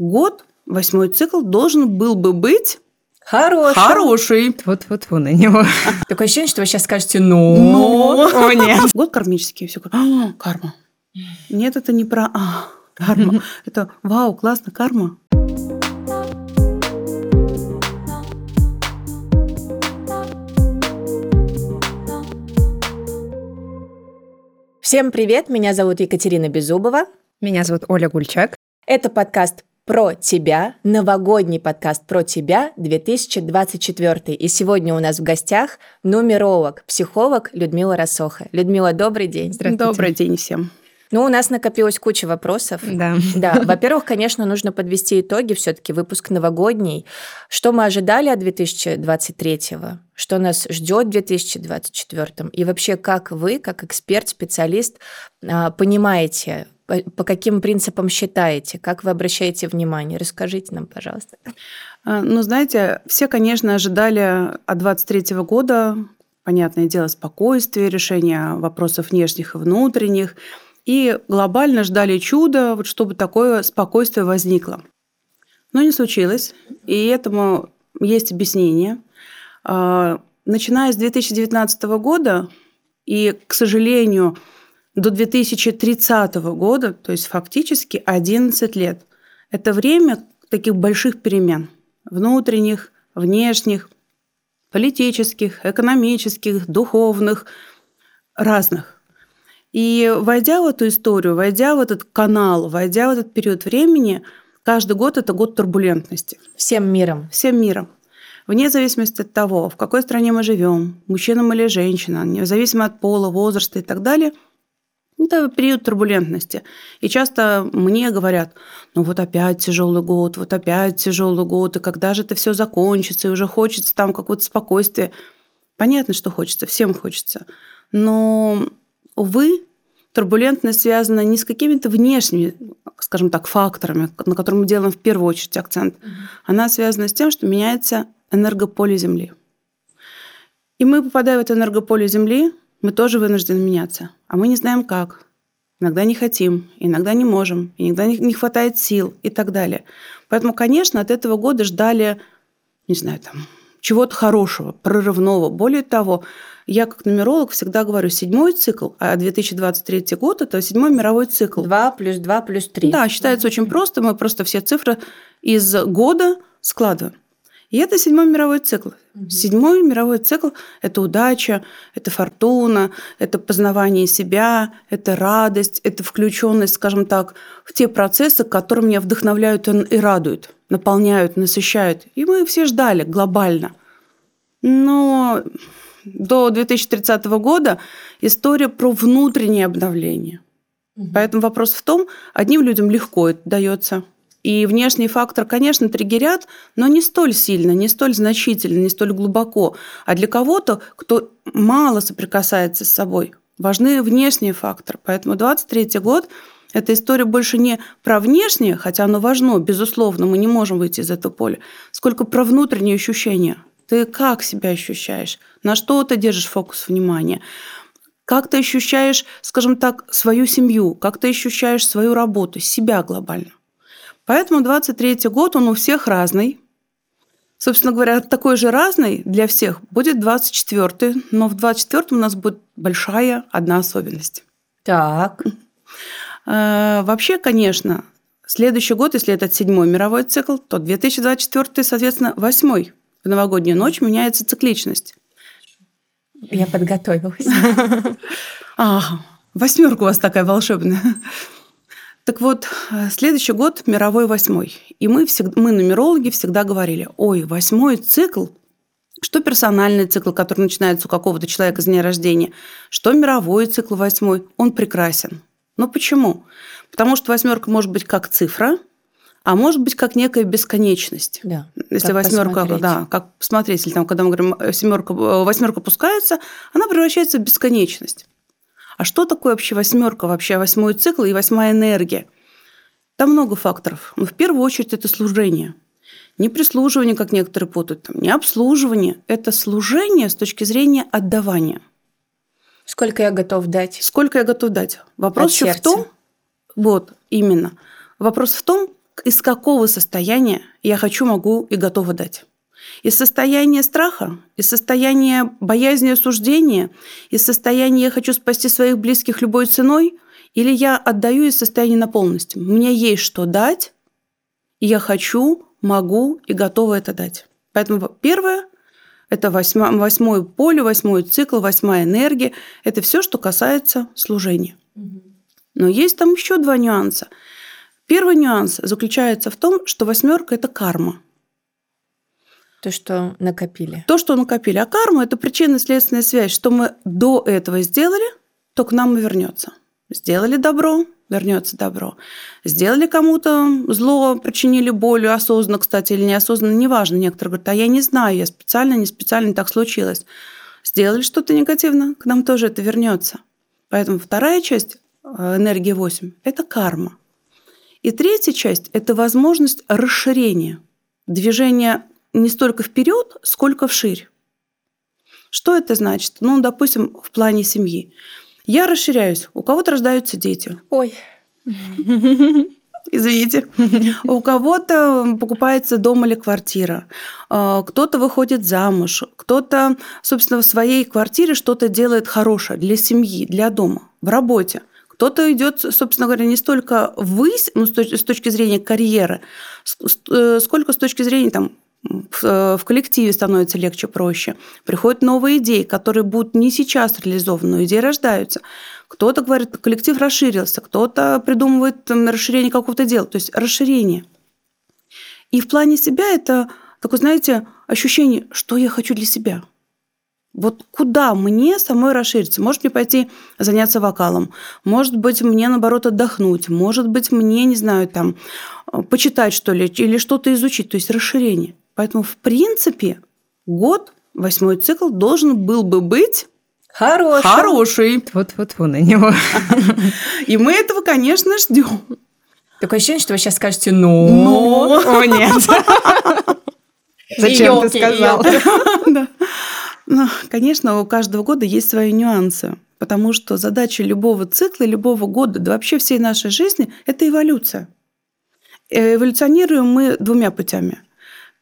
год, восьмой цикл должен был бы быть Хороший. хороший. Вот-вот на него. Такое ощущение, что вы сейчас скажете «ну». Но. О, нет. Год кармический. Все а, карма. Нет, это не про а, карма. Это вау, классно, карма. Всем привет, меня зовут Екатерина Беззубова. Меня зовут Оля Гульчак. Это подкаст про тебя, новогодний подкаст про тебя 2024. И сегодня у нас в гостях нумеролог, психолог Людмила Рассоха. Людмила, добрый день. Здравствуйте. Добрый день всем. Ну, у нас накопилось куча вопросов. Да. Да, во-первых, конечно, нужно подвести итоги, все-таки выпуск новогодний. Что мы ожидали от 2023-го? Что нас ждет в 2024? И вообще, как вы, как эксперт, специалист, а, понимаете, по, каким принципам считаете, как вы обращаете внимание? Расскажите нам, пожалуйста. А, Ну, знаете, все, конечно, ожидали от 23 года, понятное дело, спокойствия, решения вопросов внешних и внутренних, и глобально ждали чуда, вот чтобы такое спокойствие возникло. Но не случилось, и этому есть объяснение. А, Начиная с 2019 года, и, к сожалению, до 2030 года, то есть фактически 11 лет, это время таких больших перемен внутренних, внешних, политических, экономических, духовных, разных. И войдя в эту историю, войдя в этот канал, войдя в этот период времени, каждый год это год турбулентности Всем миром. всем миром. Вне зависимости от того, в какой стране мы живем, мужчина или женщина, независимо от пола, возраста и так далее, это период турбулентности. И часто мне говорят, ну вот опять тяжелый год, вот опять тяжелый год, и когда же это все закончится, и уже хочется там какое-то спокойствие. Понятно, что хочется, всем хочется. Но, увы, турбулентность связана не с какими-то внешними, скажем так, факторами, на которые мы делаем в первую очередь акцент. Она связана с тем, что меняется энергополе Земли. И мы, попадая в это энергополе Земли, мы тоже вынуждены меняться. А мы не знаем как. Иногда не хотим, иногда не можем, иногда не хватает сил и так далее. Поэтому, конечно, от этого года ждали, не знаю, там, чего-то хорошего, прорывного. Более того, я как нумеролог всегда говорю, седьмой цикл, а 2023 год – это седьмой мировой цикл. 2 плюс 2 плюс 3. Да, считается очень просто. Мы просто все цифры из года складываем. И это седьмой мировой цикл. Седьмой мировой цикл – это удача, это фортуна, это познавание себя, это радость, это включенность, скажем так, в те процессы, которые меня вдохновляют и радуют, наполняют, насыщают. И мы все ждали глобально. Но до 2030 года история про внутреннее обновление. Поэтому вопрос в том, одним людям легко это дается. И внешний фактор, конечно, триггерят, но не столь сильно, не столь значительно, не столь глубоко. А для кого-то, кто мало соприкасается с собой, важны внешние факторы. Поэтому 23 год – это история больше не про внешнее, хотя оно важно, безусловно, мы не можем выйти из этого поля, сколько про внутренние ощущения. Ты как себя ощущаешь? На что ты держишь фокус внимания? Как ты ощущаешь, скажем так, свою семью? Как ты ощущаешь свою работу, себя глобально? Поэтому 23 год, он у всех разный. Собственно говоря, такой же разный для всех будет 24 но в 24 у нас будет большая одна особенность. Так. Э, Вообще, конечно, следующий год, если это седьмой мировой цикл, то 2024, соответственно, восьмой. В новогоднюю ночь меняется цикличность. Я подготовилась. Ага, восьмерка у вас такая волшебная. Так вот, э, следующий год мировой восьмой. И мы, всегда, мы, нумерологи, всегда говорили, ой, восьмой цикл, что персональный цикл, который начинается у какого-то человека с дня рождения, что мировой цикл восьмой, он прекрасен. Но почему? Потому что восьмерка может быть как цифра, а может быть как некая бесконечность. Да. Если восьмерка, да, как посмотреть, если там, когда мы говорим э, семерка, э, восьмерка пускается, она превращается в бесконечность. А что такое вообще восьмерка, вообще восьмой цикл и восьмая энергия? Там много факторов. Но в первую очередь это служение. Не прислуживание, как некоторые путают, там, не обслуживание. Это служение с точки зрения отдавания. Сколько я готов дать? Сколько я готов дать? Вопрос От еще в том, вот, именно. Вопрос в том, из какого состояния я хочу, могу и готова дать. Из состояния страха, из состояния боязни осуждения, из состояния «я хочу спасти своих близких любой ценой», или я отдаю из состояния на полностью. Мне есть что дать, и я хочу, могу и готова это дать. Поэтому первое – это восьмое, восьмое поле, восьмой цикл, восьмая энергия. Это все, что касается служения. Но есть там еще два нюанса. Первый нюанс заключается в том, что восьмерка – это карма – то, что накопили. То, что накопили. А карма – это причинно-следственная связь. Что мы до этого сделали, то к нам и вернется. Сделали добро, вернется добро. Сделали кому-то зло, причинили боль, осознанно, кстати, или неосознанно, неважно. Некоторые говорят, а я не знаю, я специально, не специально так случилось. Сделали что-то негативно, к нам тоже это вернется. Поэтому вторая часть э, энергии 8 – это карма. И третья часть – это возможность расширения, движения не столько вперед, сколько вширь. Что это значит? Ну, допустим, в плане семьи. Я расширяюсь, у кого-то рождаются дети. Ой. Извините. У кого-то покупается дом или квартира. А, кто-то выходит замуж. Кто-то, собственно, в своей квартире что-то делает хорошее для семьи, для дома, в работе. Кто-то идет, собственно говоря, не столько ввысь, ну, с точки зрения карьеры, э, сколько с точки зрения там, в коллективе становится легче, проще. Приходят новые идеи, которые будут не сейчас реализованы, но идеи рождаются. Кто-то говорит, коллектив расширился, кто-то придумывает расширение какого-то дела, то есть расширение. И в плане себя это такое, знаете, ощущение, что я хочу для себя. Вот куда мне самой расшириться? Может мне пойти заняться вокалом, может быть мне наоборот отдохнуть, может быть мне, не знаю, там почитать что ли или что-то изучить, то есть расширение. Поэтому, в принципе, год, восьмой цикл должен был бы быть Хороший. Хороший. Вот-вот-вот на него. И мы этого, конечно, ждем. Такое ощущение, что вы сейчас скажете «но». Но. О, нет. Зачем ты сказал? Ну, конечно, у каждого года есть свои нюансы, потому что задача любого цикла, любого года, да вообще всей нашей жизни – это эволюция. Эволюционируем мы двумя путями –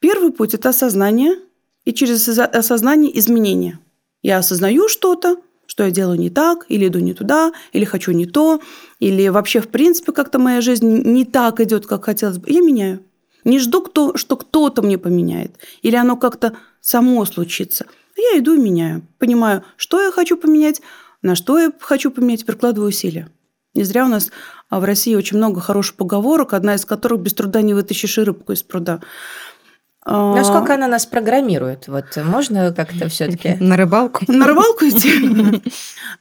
Первый путь – это осознание, и через осознание изменения. Я осознаю что-то, что я делаю не так, или иду не туда, или хочу не то, или вообще, в принципе, как-то моя жизнь не так идет, как хотелось бы. Я меняю. Не жду, кто, что кто-то мне поменяет, или оно как-то само случится. Я иду и меняю. Понимаю, что я хочу поменять, на что я хочу поменять, прикладываю усилия. Не зря у нас а, в России очень много хороших поговорок, одна из которых «без труда не вытащишь и рыбку из пруда». Насколько она нас программирует? Вот можно как-то все-таки на рыбалку? На рыбалку идти?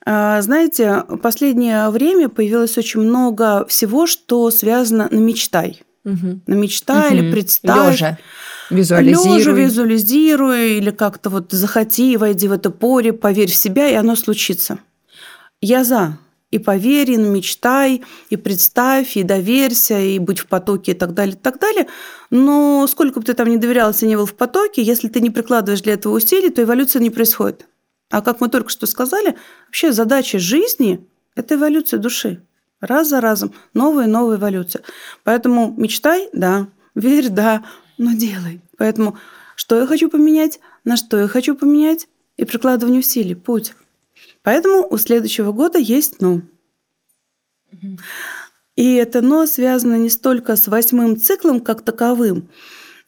А, знаете, в последнее время появилось очень много всего, что связано на мечтай. На мечтай или представь. Лежа. Визуализируй. Лежа визуализируй, или как-то вот захоти, войди в это поле, поверь в себя, и оно случится. Я за и поверь, и мечтай, и представь, и доверься, и будь в потоке, и так далее, и так далее. Но сколько бы ты там не доверялся не был в потоке, если ты не прикладываешь для этого усилий, то эволюция не происходит. А как мы только что сказали, вообще задача жизни – это эволюция души. Раз за разом, новая и новая эволюция. Поэтому мечтай – да, верь – да, но делай. Поэтому что я хочу поменять, на что я хочу поменять, и прикладывание усилий, путь. Поэтому у следующего года есть «но». И это «но» связано не столько с восьмым циклом как таковым,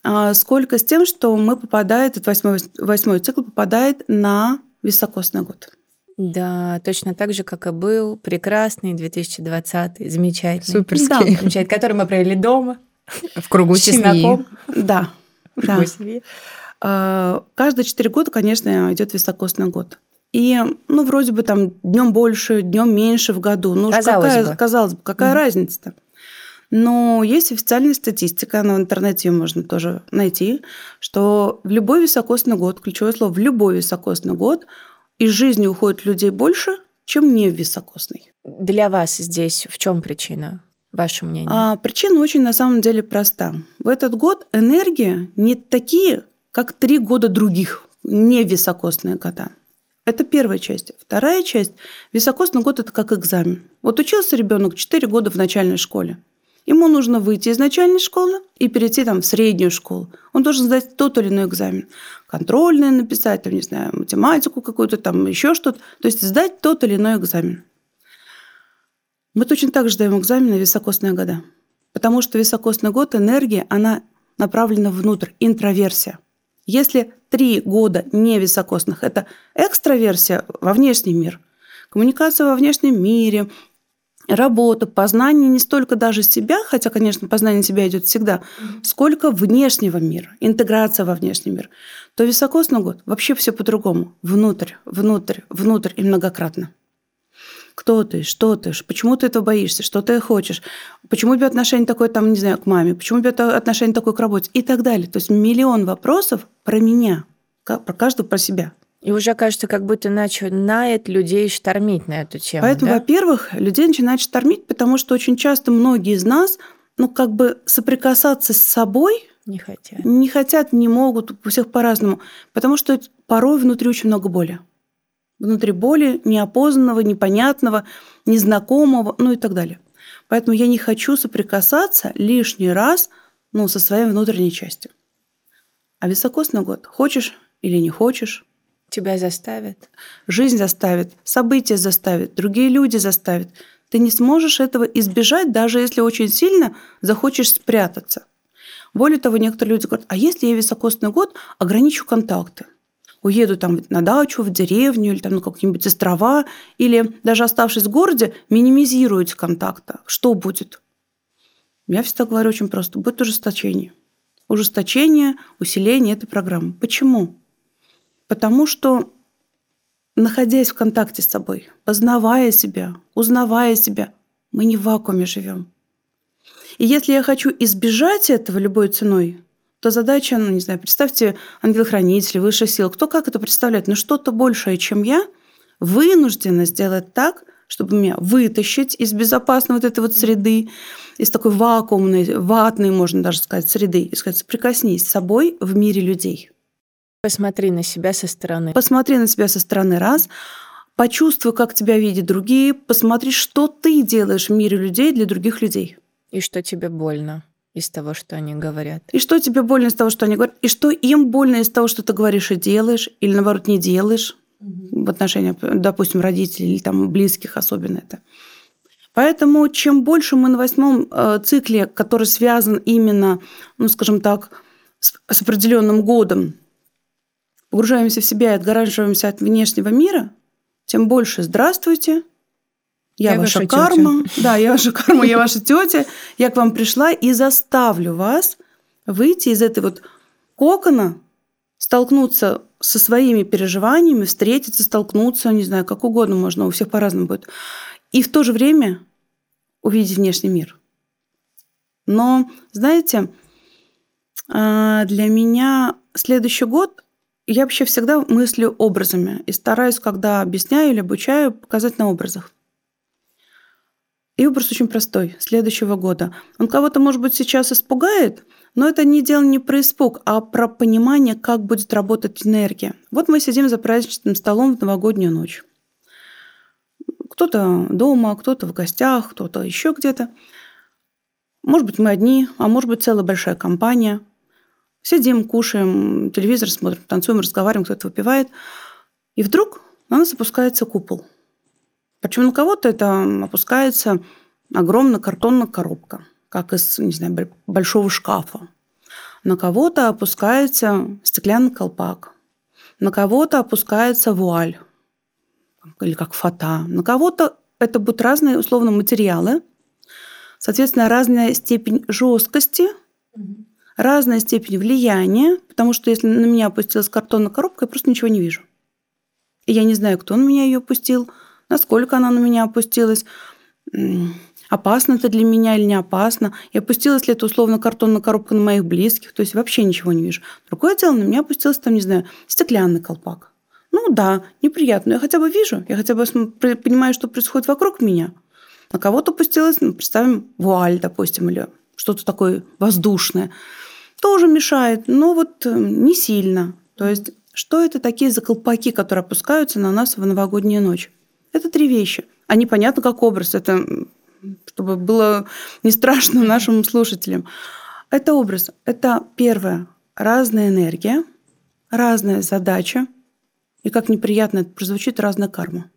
а сколько с тем, что мы попадает, этот восьмой, восьмой цикл попадает на високосный год. Да, точно так же, как и был прекрасный 2020, замечательный. Суперский. Да, замечательный, который мы провели дома. В кругу с чесноком. Да. В кругу да. семьи. А, каждые четыре года, конечно, идет високосный год. И, ну, вроде бы там днем больше, днем меньше в году. Ну, казалось какая, бы. казалось бы, какая mm разница-то? Но есть официальная статистика, она в интернете ее можно тоже найти, что в любой високосный год, ключевое слово, в любой високосный год из жизни уходит людей больше, чем не в високосный. Для вас здесь в чем причина? Ваше мнение? А, причина очень на самом деле проста. В этот год энергия не такие, как три года других, не високосные года. Это первая часть. Вторая часть. Високосный год – это как экзамен. Вот учился ребенок 4 года в начальной школе. Ему нужно выйти из начальной школы и перейти там в среднюю школу. Он должен сдать тот или иной экзамен. Контрольный написать, там, не знаю, математику какую-то, там еще что-то. То есть сдать тот или иной экзамен. Мы точно так же даем экзамены високосные года. Потому что високосный год энергия, она направлена внутрь, интроверсия. Если три года не високосных – это экстраверсия во внешний мир, коммуникация во внешнем мире, работа, познание не столько даже себя, хотя, конечно, познание себя идет всегда, сколько внешнего мира, интеграция во внешний мир, то високосный год вообще все по-другому. Внутрь, внутрь, внутрь и многократно. Кто ты, что ты, почему ты этого боишься, что ты хочешь, почему у тебя отношение такое, там, не знаю, к маме, почему у тебя отношение такое к работе и так далее. То есть миллион вопросов про меня, про каждого, про себя. И уже кажется, как будто начинает людей штормить на эту тему. Поэтому, да? во-первых, людей начинает штормить, потому что очень часто многие из нас, ну, как бы соприкасаться с собой не хотят. Не хотят, не могут, у всех по-разному. Потому что порой внутри очень много боли. Внутри боли неопознанного, непонятного, незнакомого, ну и так далее. Поэтому я не хочу соприкасаться лишний раз ну, со своей внутренней частью. А високосный год, хочешь или не хочешь, Тебя заставят. Жизнь заставит, события заставят, другие люди заставят. Ты не сможешь этого избежать, даже если очень сильно захочешь спрятаться. Более того, некоторые люди говорят, а если я високосный год ограничу контакты? Уеду там на дачу, в деревню или там на какие-нибудь острова, или даже оставшись в городе, минимизирую эти контакты. Что будет? Я всегда говорю очень просто. Будет ужесточение. Ужесточение, усиление этой программы. Почему? Потому что, находясь в контакте с собой, познавая себя, узнавая себя, мы не в вакууме живем. И если я хочу избежать этого любой ценой, то задача, ну, не знаю, представьте ангел-хранитель, высших сил, кто как это представляет, но что-то большее, чем я, вынуждена сделать так, чтобы меня вытащить из безопасной вот этой вот среды, из такой вакуумной, ватной, можно даже сказать, среды, и сказать, прикоснись с собой в мире людей. Посмотри на себя со стороны. Посмотри на себя со стороны раз. Почувствуй, как тебя видят другие. Посмотри, что ты делаешь в мире людей для других людей. И что тебе больно из того, что они говорят. И что тебе больно из того, что они говорят. И что им больно из того, что ты говоришь и делаешь. Или, наоборот, не делаешь угу. в отношении, допустим, родителей или там близких особенно это. Поэтому чем больше мы на восьмом э, цикле, который связан именно, ну, скажем так, с определенным годом, погружаемся в себя и отгораживаемся от внешнего мира, тем больше «здравствуйте», я, я ваша, ваша карма, тетя. да, я ваша карма, я ваша тетя, я к вам пришла и заставлю вас выйти из этой вот кокона, столкнуться со своими переживаниями, встретиться, столкнуться, не знаю, как угодно можно, у всех по-разному будет. И в то же время увидеть внешний мир. Но, знаете, а, для меня следующий год я вообще всегда мыслю образами и стараюсь, когда объясняю или обучаю, показать на образах. И образ очень простой, следующего года. Он кого-то, может быть, сейчас испугает, но это не дело не про испуг, а про понимание, как будет работать энергия. Вот мы сидим за праздничным столом в новогоднюю ночь. Кто-то дома, кто-то в гостях, кто-то еще где-то. Может быть, мы одни, а может быть, целая большая компания. Сидим, кушаем, телевизор смотрим, танцуем, разговариваем, кто-то выпивает. И вдруг на нас опускается купол. Причем на кого-то это опускается огромная картонная коробка, как из, не знаю, большого шкафа. На кого-то опускается стеклянный колпак. На кого-то опускается вуаль или как фата. На кого-то это будут разные условно материалы, соответственно, разная степень жесткости, mm-hmm разная степень влияния, потому что если на меня опустилась картонная коробка, я просто ничего не вижу. И я не знаю, кто на меня ее опустил, насколько она на меня опустилась, опасно это для меня или не опасно, и опустилась ли это условно картонная коробка на моих близких, то есть вообще ничего не вижу. Другое дело, на меня опустился там, не знаю, стеклянный колпак. Ну да, неприятно, я хотя бы вижу, я хотя бы понимаю, что происходит вокруг меня. На кого-то опустилась, ну, представим, вуаль, допустим, или что-то такое воздушное тоже мешает, но вот э, не сильно. То есть, что это такие за колпаки, которые опускаются на нас в новогоднюю ночь? Это три вещи. Они понятно как образ. Это чтобы было не страшно нашим слушателям. Это образ. Это первое. Разная энергия, разная задача, и как неприятно это прозвучит, разная карма.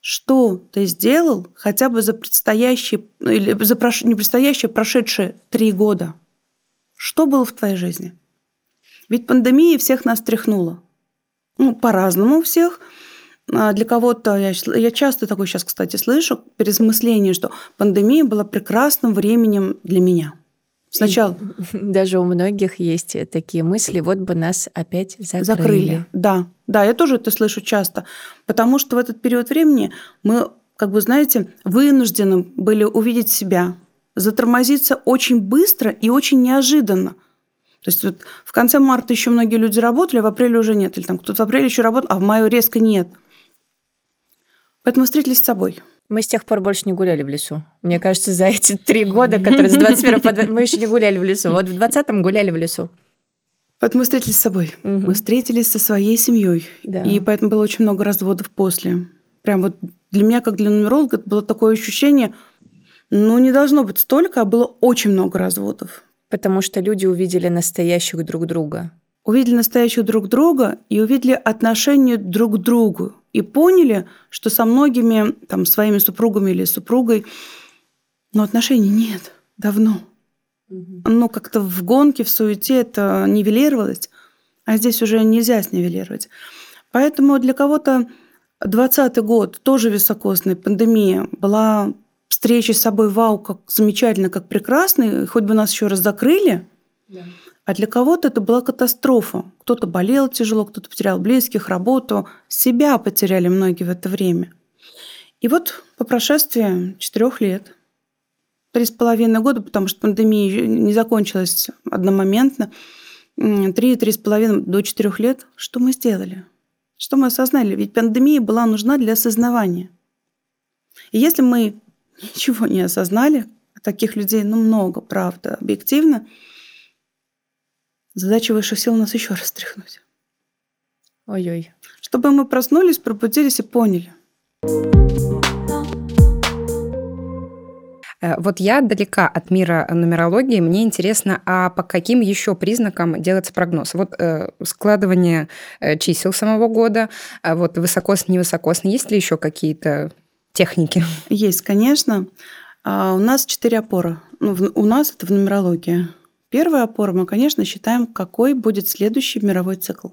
Что ты сделал хотя бы за предстоящие, или за прош, не предстоящие, а прошедшие три года? Что было в твоей жизни? Ведь пандемия всех нас тряхнула. Ну, по-разному у всех. А для кого-то, я, я часто такое сейчас, кстати, слышу, пересмысление, что пандемия была прекрасным временем для меня – Сначала. Даже у многих есть такие мысли, вот бы нас опять закрыли. Закрыли, да. Да, я тоже это слышу часто. Потому что в этот период времени мы, как бы, знаете, вынуждены были увидеть себя, затормозиться очень быстро и очень неожиданно. То есть вот в конце марта еще многие люди работали, а в апреле уже нет. Или там кто-то в апреле еще работал, а в мае резко нет. Поэтому встретились с собой – мы с тех пор больше не гуляли в лесу. Мне кажется, за эти три года, которые с 21 по 20, мы еще не гуляли в лесу. Вот в 20-м гуляли в лесу. Поэтому мы встретились с собой. Угу. Мы встретились со своей семьей. Да. И поэтому было очень много разводов после. Прям вот для меня, как для нумеролога, было такое ощущение, ну, не должно быть столько, а было очень много разводов. Потому что люди увидели настоящих друг друга увидели настоящих друг друга и увидели отношение друг к другу и поняли, что со многими там своими супругами или супругой, но отношений нет давно. Угу. Но как-то в гонке, в суете это нивелировалось, а здесь уже нельзя снивелировать. Поэтому для кого-то 20 год тоже високосная пандемия была встреча с собой, вау, как замечательно, как прекрасно, хоть бы нас еще раз закрыли. Да. А для кого-то это была катастрофа. Кто-то болел тяжело, кто-то потерял близких, работу. Себя потеряли многие в это время. И вот по прошествии четырех лет, три с половиной года, потому что пандемия не закончилась одномоментно, три-три с половиной до четырех лет, что мы сделали? Что мы осознали? Ведь пандемия была нужна для осознавания. И если мы ничего не осознали, а таких людей ну, много, правда, объективно – Задача высших сил нас еще раз тряхнуть. Ой-ой. Чтобы мы проснулись, пробудились и поняли. Э, вот я далека от мира нумерологии. Мне интересно, а по каким еще признакам делается прогноз? Вот э, складывание э, чисел самого года, а вот высокосный, невысокосный. Есть ли еще какие-то техники? Есть, конечно. А у нас четыре опоры. Ну, у нас это в нумерологии. Первая опора мы, конечно, считаем, какой будет следующий мировой цикл.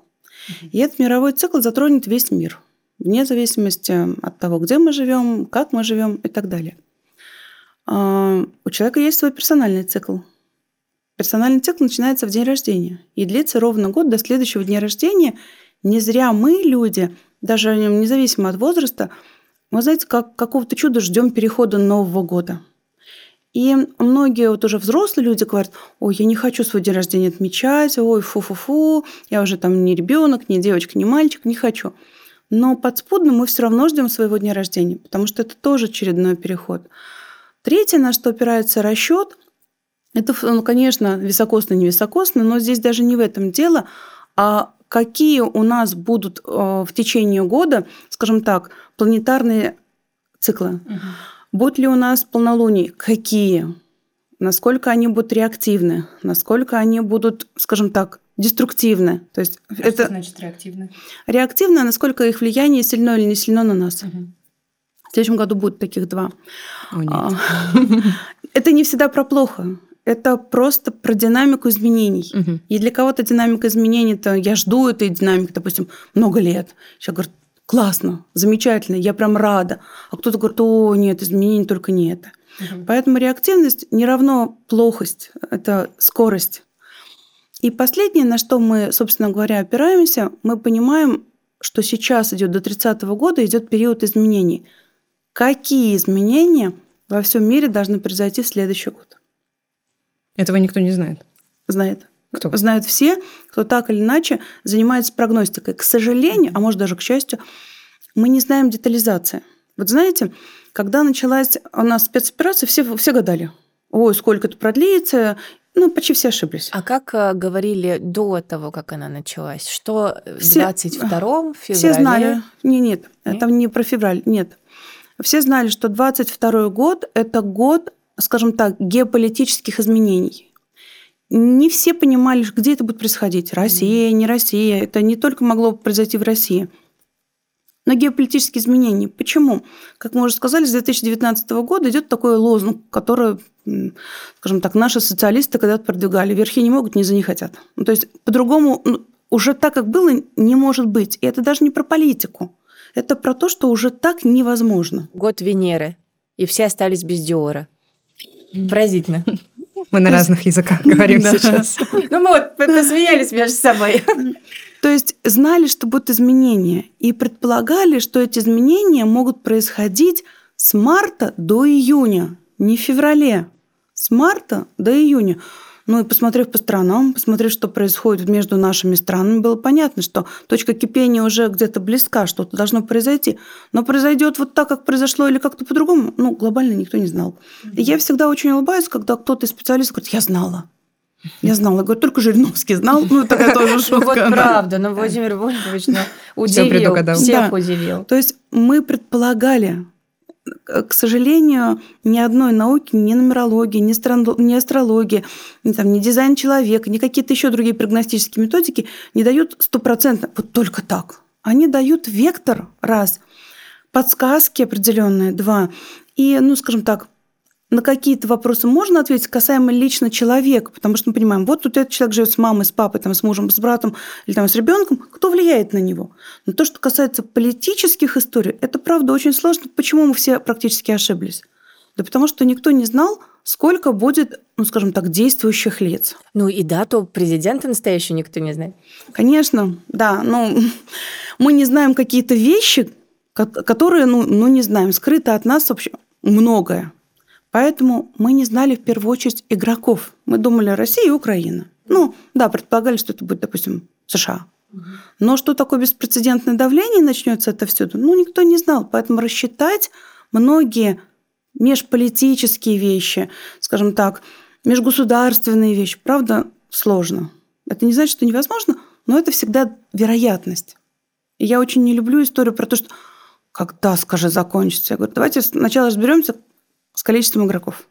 И этот мировой цикл затронет весь мир, вне зависимости от того, где мы живем, как мы живем и так далее. А, у человека есть свой персональный цикл. Персональный цикл начинается в день рождения и длится ровно год до следующего дня рождения. Не зря мы, люди, даже независимо от возраста, мы, знаете, как какого-то чуда ждем перехода Нового года – и многие вот уже взрослые люди говорят, ой, я не хочу свой день рождения отмечать, ой, фу-фу-фу, я уже там не ребенок, не девочка, не мальчик, не хочу. Но подспудно мы все равно ждем своего дня рождения, потому что это тоже очередной переход. Третье, на что опирается расчет, это, ну, конечно, високосно, невисокосно, но здесь даже не в этом дело, а какие у нас будут э, в течение года, скажем так, планетарные циклы. Угу. Будут ли у нас полнолуния? Какие? Насколько они будут реактивны? Насколько они будут, скажем так, деструктивны? То есть а это что значит реактивны? Реактивно, насколько их влияние сильно или не сильно на нас. Угу. В следующем году будет таких два. О. А, это не всегда про плохо. Это просто про динамику изменений. Угу. И для кого-то динамика изменений, это я жду этой динамики, допустим, много лет. Сейчас говорят, классно, замечательно, я прям рада. А кто-то говорит, о, нет, изменений только не это. Угу. Поэтому реактивность не равно плохость, это скорость. И последнее, на что мы, собственно говоря, опираемся, мы понимаем, что сейчас идет до 30 -го года, идет период изменений. Какие изменения во всем мире должны произойти в следующий год? Этого никто не знает. Знает. Кто? Знают все, кто так или иначе занимается прогностикой. К сожалению, а может даже к счастью, мы не знаем детализации. Вот знаете, когда началась у нас спецоперация, все, все гадали. Ой, сколько это продлится, ну, почти все ошиблись. А как э, говорили до того, как она началась? Что в 22 февраля? Все знали. Не, нет, нет, там не про февраль, нет. Все знали, что 22 год – это год, скажем так, геополитических изменений. Не все понимали, где это будет происходить. Россия, не Россия. Это не только могло произойти в России – но геополитические изменения. Почему? Как мы уже сказали, с 2019 года идет такой лозунг, который, скажем так, наши социалисты когда-то продвигали. Верхи не могут, низы не хотят. Ну, то есть по-другому ну, уже так, как было, не может быть. И это даже не про политику. Это про то, что уже так невозможно. Год Венеры. И все остались без Диора. Поразительно. Мы на разных языках говорим сейчас. Ну, мы вот посмеялись между собой. То есть знали, что будут изменения, и предполагали, что эти изменения могут происходить с марта до июня, не в феврале, с марта до июня. Ну и посмотрев по странам, посмотрев, что происходит между нашими странами, было понятно, что точка кипения уже где-то близка, что-то должно произойти. Но произойдет вот так, как произошло, или как-то по-другому, ну, глобально никто не знал. И я всегда очень улыбаюсь, когда кто-то из специалистов говорит, я знала. Я знала, говорю, только Жириновский знал. Ну, такая тоже шутка. Вот правда, но Владимир Вольфович ну, удивил, всех удивил. То есть мы предполагали, к сожалению, ни одной науки, ни нумерологии, ни, ни астрологии, ни, там, ни дизайн человека, ни какие-то еще другие прогностические методики не дают стопроцентно, вот только так. Они дают вектор, раз, подсказки определенные, два, и, ну, скажем так, на какие-то вопросы можно ответить касаемо лично человека, потому что мы понимаем, вот тут этот человек живет с мамой, с папой, там, с мужем, с братом или там, с ребенком, кто влияет на него. Но то, что касается политических историй, это правда очень сложно. Почему мы все практически ошиблись? Да потому что никто не знал, сколько будет, ну, скажем так, действующих лиц. Ну и дату президента настоящего никто не знает. Конечно, да. Но мы не знаем какие-то вещи, которые, ну, ну не знаем, скрыто от нас вообще многое. Поэтому мы не знали в первую очередь игроков. Мы думали Россия и Украина. Ну, да, предполагали, что это будет, допустим, США. Но что такое беспрецедентное давление начнется это все, ну, никто не знал. Поэтому рассчитать многие межполитические вещи, скажем так, межгосударственные вещи, правда, сложно. Это не значит, что невозможно, но это всегда вероятность. И я очень не люблю историю про то, что когда, скажи, закончится. Я говорю, давайте сначала разберемся, с количеством игроков.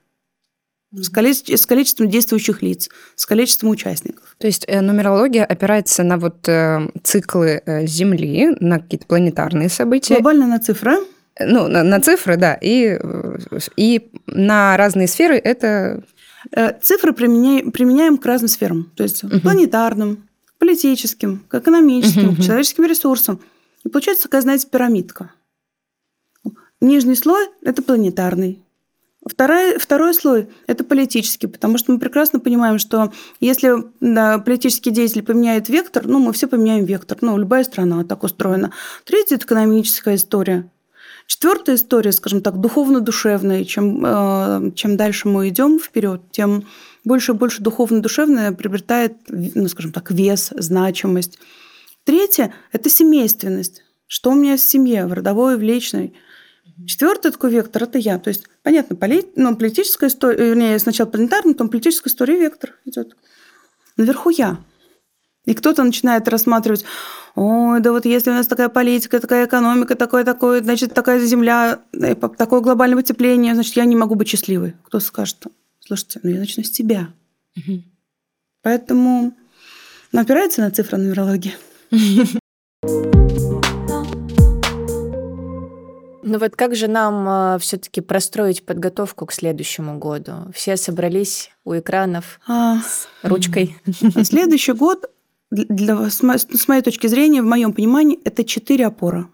С, количеством, с количеством действующих лиц, с количеством участников. То есть э, нумерология опирается на вот э, циклы э, Земли, на какие-то планетарные события. Глобально на цифры. Ну, на, на цифры, да, и, и на разные сферы это... Цифры применяем, применяем к разным сферам, то есть угу. планетарным, политическим, к экономическим, угу. к человеческим ресурсам. И получается такая, знаете, пирамидка. Нижний слой – это планетарный, Второй, второй слой – это политический, потому что мы прекрасно понимаем, что если да, политический деятель поменяет вектор, ну, мы все поменяем вектор. Ну, любая страна так устроена. Третья – это экономическая история. Четвертая история, скажем так, духовно-душевная. Чем, э, чем дальше мы идем вперед, тем больше и больше духовно-душевное приобретает, ну, скажем так, вес, значимость. Третье – это семейственность. Что у меня в семье, в родовой, в личной – Четвертый такой вектор – это я. То есть, понятно, поли... ну, политическая история, вернее, сначала планетарная, потом политическая история, вектор идет. Наверху я. И кто-то начинает рассматривать, ой, да вот если у нас такая политика, такая экономика, такое, такое, значит, такая земля, э, такое глобальное потепление, значит, я не могу быть счастливой. Кто скажет, слушайте, ну я начну с тебя. Угу. Поэтому ну, опирается на цифры нумерологии. Ну вот как же нам э, все-таки простроить подготовку к следующему году? Все собрались у экранов а, с ручкой. Следующий год, для, с моей точки зрения, в моем понимании, это четыре опоры.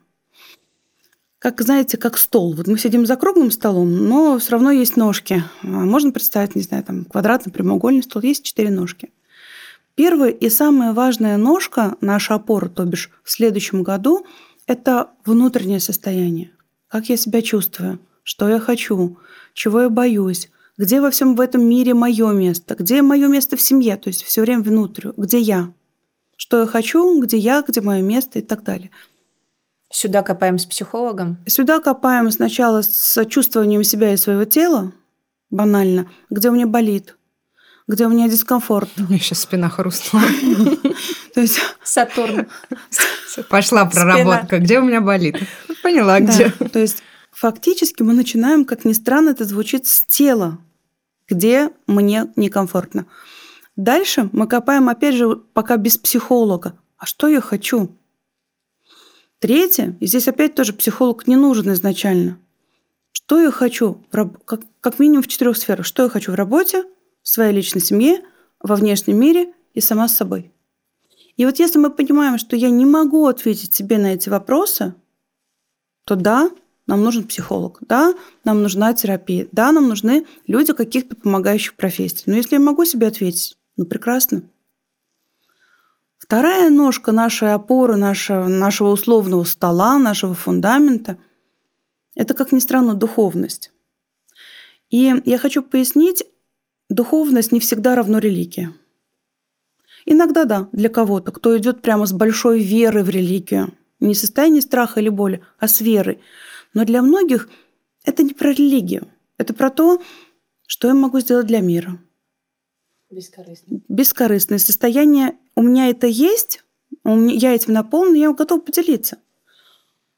Как, знаете, как стол. Вот мы сидим за круглым столом, но все равно есть ножки. А, можно представить, не знаю, там квадратный, прямоугольный стол, есть четыре ножки. Первая и самая важная ножка, наша опора, то бишь в следующем году, это внутреннее состояние как я себя чувствую, что я хочу, чего я боюсь, где во всем в этом мире мое место, где мое место в семье, то есть все время внутрь, где я, что я хочу, где я, где мое место и так далее. Сюда копаем с психологом? Сюда копаем сначала с чувствованием себя и своего тела, банально, где у меня болит, где у меня дискомфорт. У меня сейчас спина хрустнула. То есть... Сатурн. Пошла проработка. Где у меня болит? Поняла, где. То есть фактически мы начинаем, как ни странно это звучит, с тела, где мне некомфортно. Дальше мы копаем, опять же, пока без психолога. А что я хочу? Третье, и здесь опять тоже психолог не нужен изначально. Что я хочу, как, как минимум в четырех сферах. Что я хочу в работе, в своей личной семье, во внешнем мире и сама с собой. И вот если мы понимаем, что я не могу ответить себе на эти вопросы, то да, нам нужен психолог, да, нам нужна терапия, да, нам нужны люди каких-то помогающих профессий. Но если я могу себе ответить, ну прекрасно. Вторая ножка нашей опоры, нашего, нашего условного стола, нашего фундамента – это, как ни странно, духовность. И я хочу пояснить, духовность не всегда равно религия. Иногда да, для кого-то, кто идет прямо с большой верой в религию. Не состояние страха или боли, а с верой – но для многих это не про религию. Это про то, что я могу сделать для мира. Бескорыстное. Бескорыстное состояние. У меня это есть, у меня, я этим наполнен, я готов поделиться.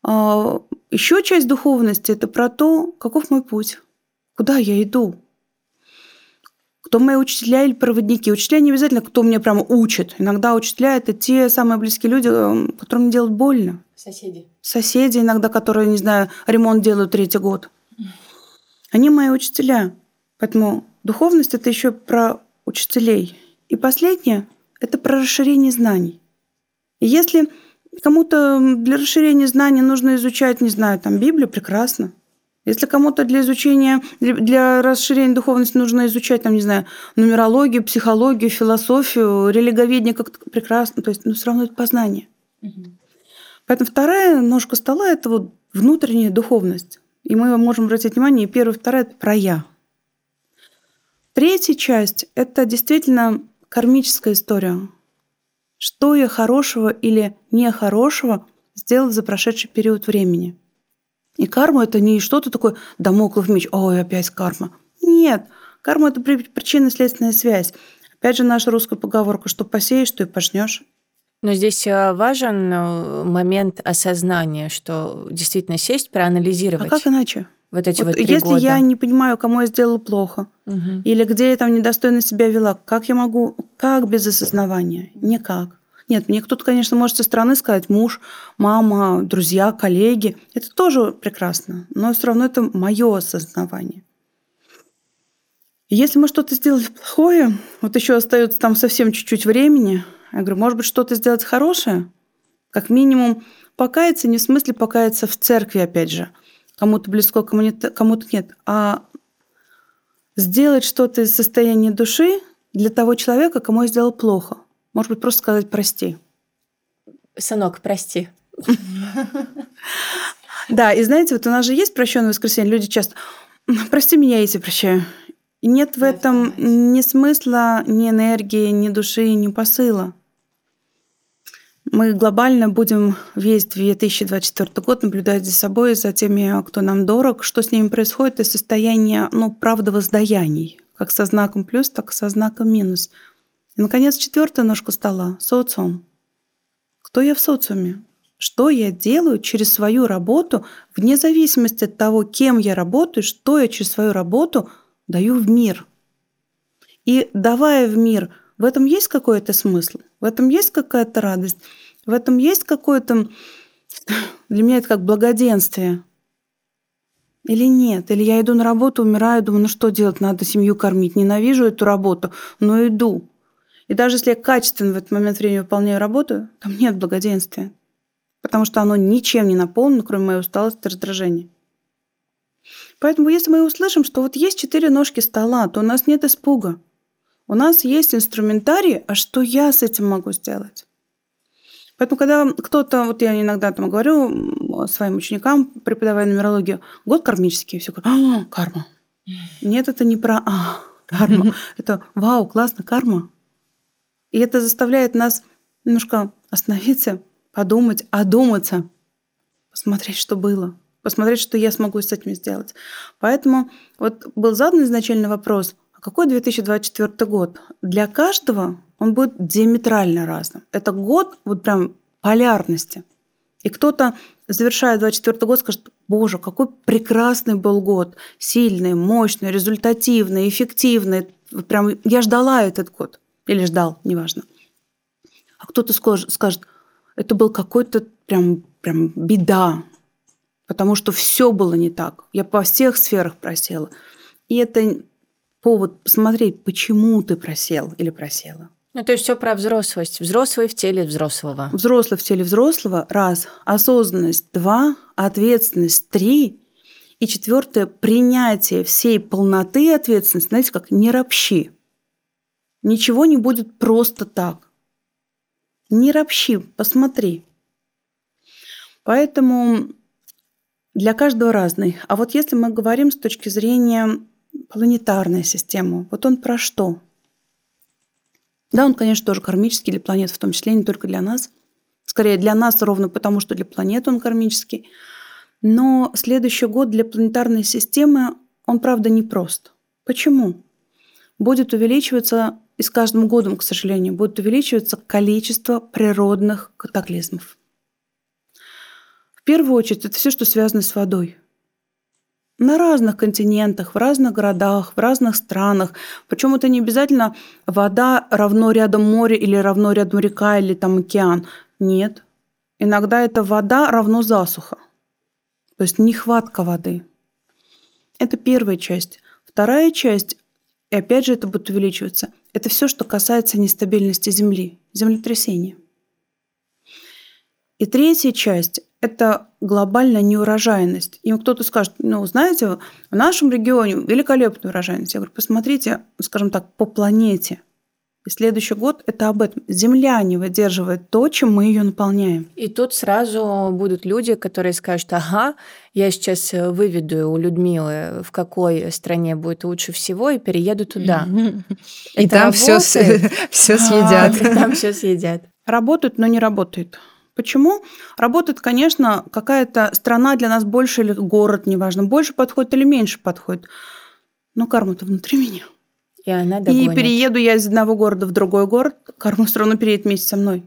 А, еще часть духовности – это про то, каков мой путь, куда я иду, кто мои учителя или проводники. Учителя не обязательно, кто мне прямо учит. Иногда учителя – это те самые близкие люди, которым делают больно. Соседи. Соседи иногда, которые, не знаю, ремонт делают третий год. Они мои учителя. Поэтому духовность – это еще про учителей. И последнее – это про расширение знаний. И если кому-то для расширения знаний нужно изучать, не знаю, там Библию, прекрасно. Если кому-то для изучения, для расширения духовности нужно изучать, там, не знаю, нумерологию, психологию, философию, религоведение, как прекрасно, то есть, ну, все равно это познание. Угу. Поэтому вторая ножка стола – это вот внутренняя духовность. И мы можем обратить внимание, и первая, вторая – это про «я». Третья часть – это действительно кармическая история. Что я хорошего или нехорошего сделал за прошедший период времени. И карма – это не что-то такое домоклов меч, ой, опять карма. Нет, карма – это причинно-следственная связь. Опять же, наша русская поговорка, что посеешь, что и пожнешь. Но здесь э, важен э, момент осознания, что действительно сесть, проанализировать. А как иначе? Вот эти вот, вот Если года. я не понимаю, кому я сделала плохо, угу. или где я там недостойно себя вела, как я могу, как без осознавания? Никак. Нет, мне кто-то, конечно, может со стороны сказать, муж, мама, друзья, коллеги. Это тоже прекрасно, но все равно это мое осознавание. Если мы что-то сделали плохое, вот еще остается там совсем чуть-чуть времени, я говорю, может быть, что-то сделать хорошее? Как минимум покаяться, не в смысле покаяться в церкви, опять же, кому-то близко, кому-то нет, а сделать что-то из состояния души для того человека, кому я сделал плохо. Может быть, просто сказать «прости». Сынок, прости. Да, и знаете, вот у нас же есть прощенное воскресенье. Люди часто «прости меня, я тебя прощаю». Нет в этом ни смысла, ни энергии, ни души, ни посыла. Мы глобально будем весь 2024 год наблюдать за собой, за теми, кто нам дорог, что с ними происходит, и состояние, ну, правда, воздаяний, как со знаком плюс, так и со знаком минус. И, наконец, четвертая ножка стола – социум. Кто я в социуме? Что я делаю через свою работу, вне зависимости от того, кем я работаю, что я через свою работу даю в мир. И давая в мир, в этом есть какой-то смысл, в этом есть какая-то радость. В этом есть какое-то... Для меня это как благоденствие. Или нет? Или я иду на работу, умираю, думаю, ну что делать, надо семью кормить. Ненавижу эту работу, но иду. И даже если я качественно в этот момент времени выполняю работу, там нет благоденствия. Потому что оно ничем не наполнено, кроме моей усталости и раздражения. Поэтому если мы услышим, что вот есть четыре ножки стола, то у нас нет испуга. У нас есть инструментарий, а что я с этим могу сделать? Поэтому, когда кто-то, вот я иногда там говорю своим ученикам, преподавая нумерологию, год кармический, все говорят, а, карма. Нет, это не про а, карма. Это вау, классно, карма. И это заставляет нас немножко остановиться, подумать, одуматься, посмотреть, что было, посмотреть, что я смогу с этим сделать. Поэтому вот был задан изначально вопрос, а какой 2024 год? Для каждого он будет диаметрально разным. Это год вот прям полярности. И кто-то, завершая 24 год, скажет, боже, какой прекрасный был год, сильный, мощный, результативный, эффективный. Прям я ждала этот год. Или ждал, неважно. А кто-то скажет, это был какой-то прям, прям беда, потому что все было не так. Я по всех сферах просела. И это повод посмотреть, почему ты просел или просела. Ну, то есть все про взрослость. Взрослый в теле взрослого. Взрослый в теле взрослого. Раз. Осознанность. Два. Ответственность. Три. И четвертое. Принятие всей полноты ответственности. Знаете, как не ропщи. Ничего не будет просто так. Не ропщи. Посмотри. Поэтому для каждого разный. А вот если мы говорим с точки зрения планетарной системы, вот он про что? Да, он, конечно, тоже кармический для планет, в том числе не только для нас. Скорее, для нас ровно потому, что для планеты он кармический. Но следующий год для планетарной системы, он, правда, непрост. Почему? Будет увеличиваться, и с каждым годом, к сожалению, будет увеличиваться количество природных катаклизмов. В первую очередь, это все, что связано с водой – на разных континентах, в разных городах, в разных странах. Причем это не обязательно вода равно рядом море или равно рядом река или там океан. Нет. Иногда это вода равно засуха. То есть нехватка воды. Это первая часть. Вторая часть, и опять же это будет увеличиваться, это все, что касается нестабильности Земли, землетрясения. И третья часть это глобальная неурожайность. И кто-то скажет, ну, знаете, в нашем регионе великолепная урожайность. Я говорю, посмотрите, скажем так, по планете. И следующий год это об этом. Земля не выдерживает то, чем мы ее наполняем. И тут сразу будут люди, которые скажут, ага, я сейчас выведу у Людмилы, в какой стране будет лучше всего, и перееду туда. И там все съедят. Там все съедят. Работает, но не работает. Почему? Работает, конечно, какая-то страна для нас больше или город, неважно, больше подходит или меньше подходит. Но карма-то внутри меня. И она догонит. И перееду я из одного города в другой город, карма все равно переедет вместе со мной.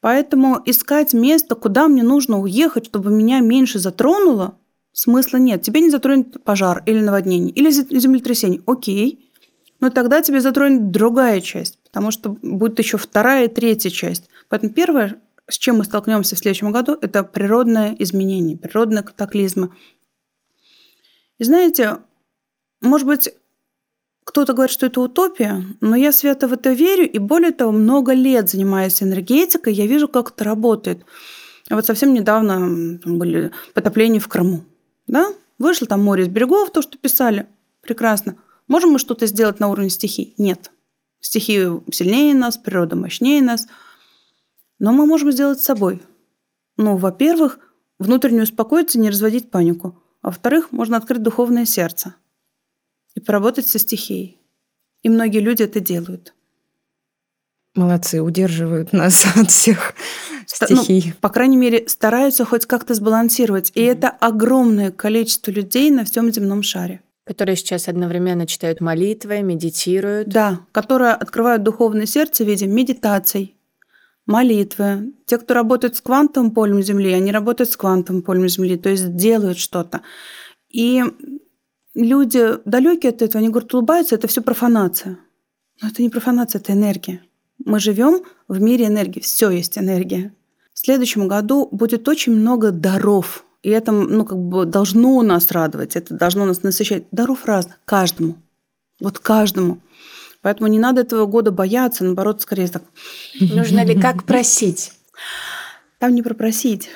Поэтому искать место, куда мне нужно уехать, чтобы меня меньше затронуло, смысла нет. Тебе не затронет пожар или наводнение, или землетрясение. Окей. Но тогда тебе затронет другая часть, потому что будет еще вторая и третья часть. Поэтому первое, с чем мы столкнемся в следующем году, это природное изменение, природные катаклизмы. И знаете, может быть, кто-то говорит, что это утопия, но я свято в это верю, и более того, много лет занимаюсь энергетикой, я вижу, как это работает. Вот совсем недавно были потопления в Крыму. Да? Вышло там море из берегов, то, что писали. Прекрасно. Можем мы что-то сделать на уровне стихий? Нет. Стихии сильнее нас, природа мощнее нас – но мы можем сделать с собой. Ну, во-первых, внутренне успокоиться, не разводить панику. А во-вторых, можно открыть духовное сердце и поработать со стихией. И многие люди это делают. Молодцы, удерживают нас от всех ну, стихий. Ну, по крайней мере, стараются хоть как-то сбалансировать. И mm-hmm. это огромное количество людей на всем земном шаре. Которые сейчас одновременно читают молитвы, медитируют. Да, которые открывают духовное сердце в виде медитаций, молитвы. Те, кто работает с квантовым полем Земли, они работают с квантовым полем Земли, то есть делают что-то. И люди далекие от этого, они говорят, улыбаются, это все профанация. Но это не профанация, это энергия. Мы живем в мире энергии, все есть энергия. В следующем году будет очень много даров, и это ну, как бы должно нас радовать, это должно нас насыщать. Даров разных, каждому. Вот каждому. Поэтому не надо этого года бояться, наоборот, скорее так. Нужно ли как просить? Там не пропросить.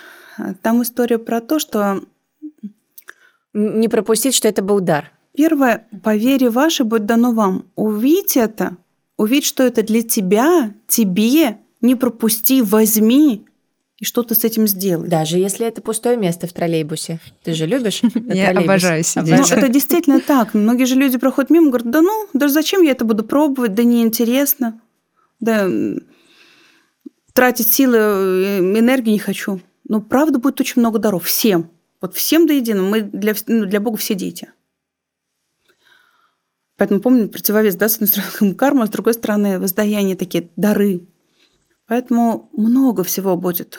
Там история про то, что... Не пропустить, что это был дар. Первое, по вере вашей будет дано вам. Увидеть это, увидеть, что это для тебя, тебе, не пропусти, возьми и что ты с этим сделать. Даже если это пустое место в троллейбусе. Ты же любишь Я обожаю сидеть. Ну, это действительно так. Многие же люди проходят мимо, говорят, да ну, даже зачем я это буду пробовать, да неинтересно, да тратить силы, э, энергии не хочу. Но правда будет очень много даров всем. Вот всем до единого. Мы для, ну, для Бога все дети. Поэтому помню противовес, да, с одной стороны карма, с другой стороны воздаяние такие дары, Поэтому много всего будет.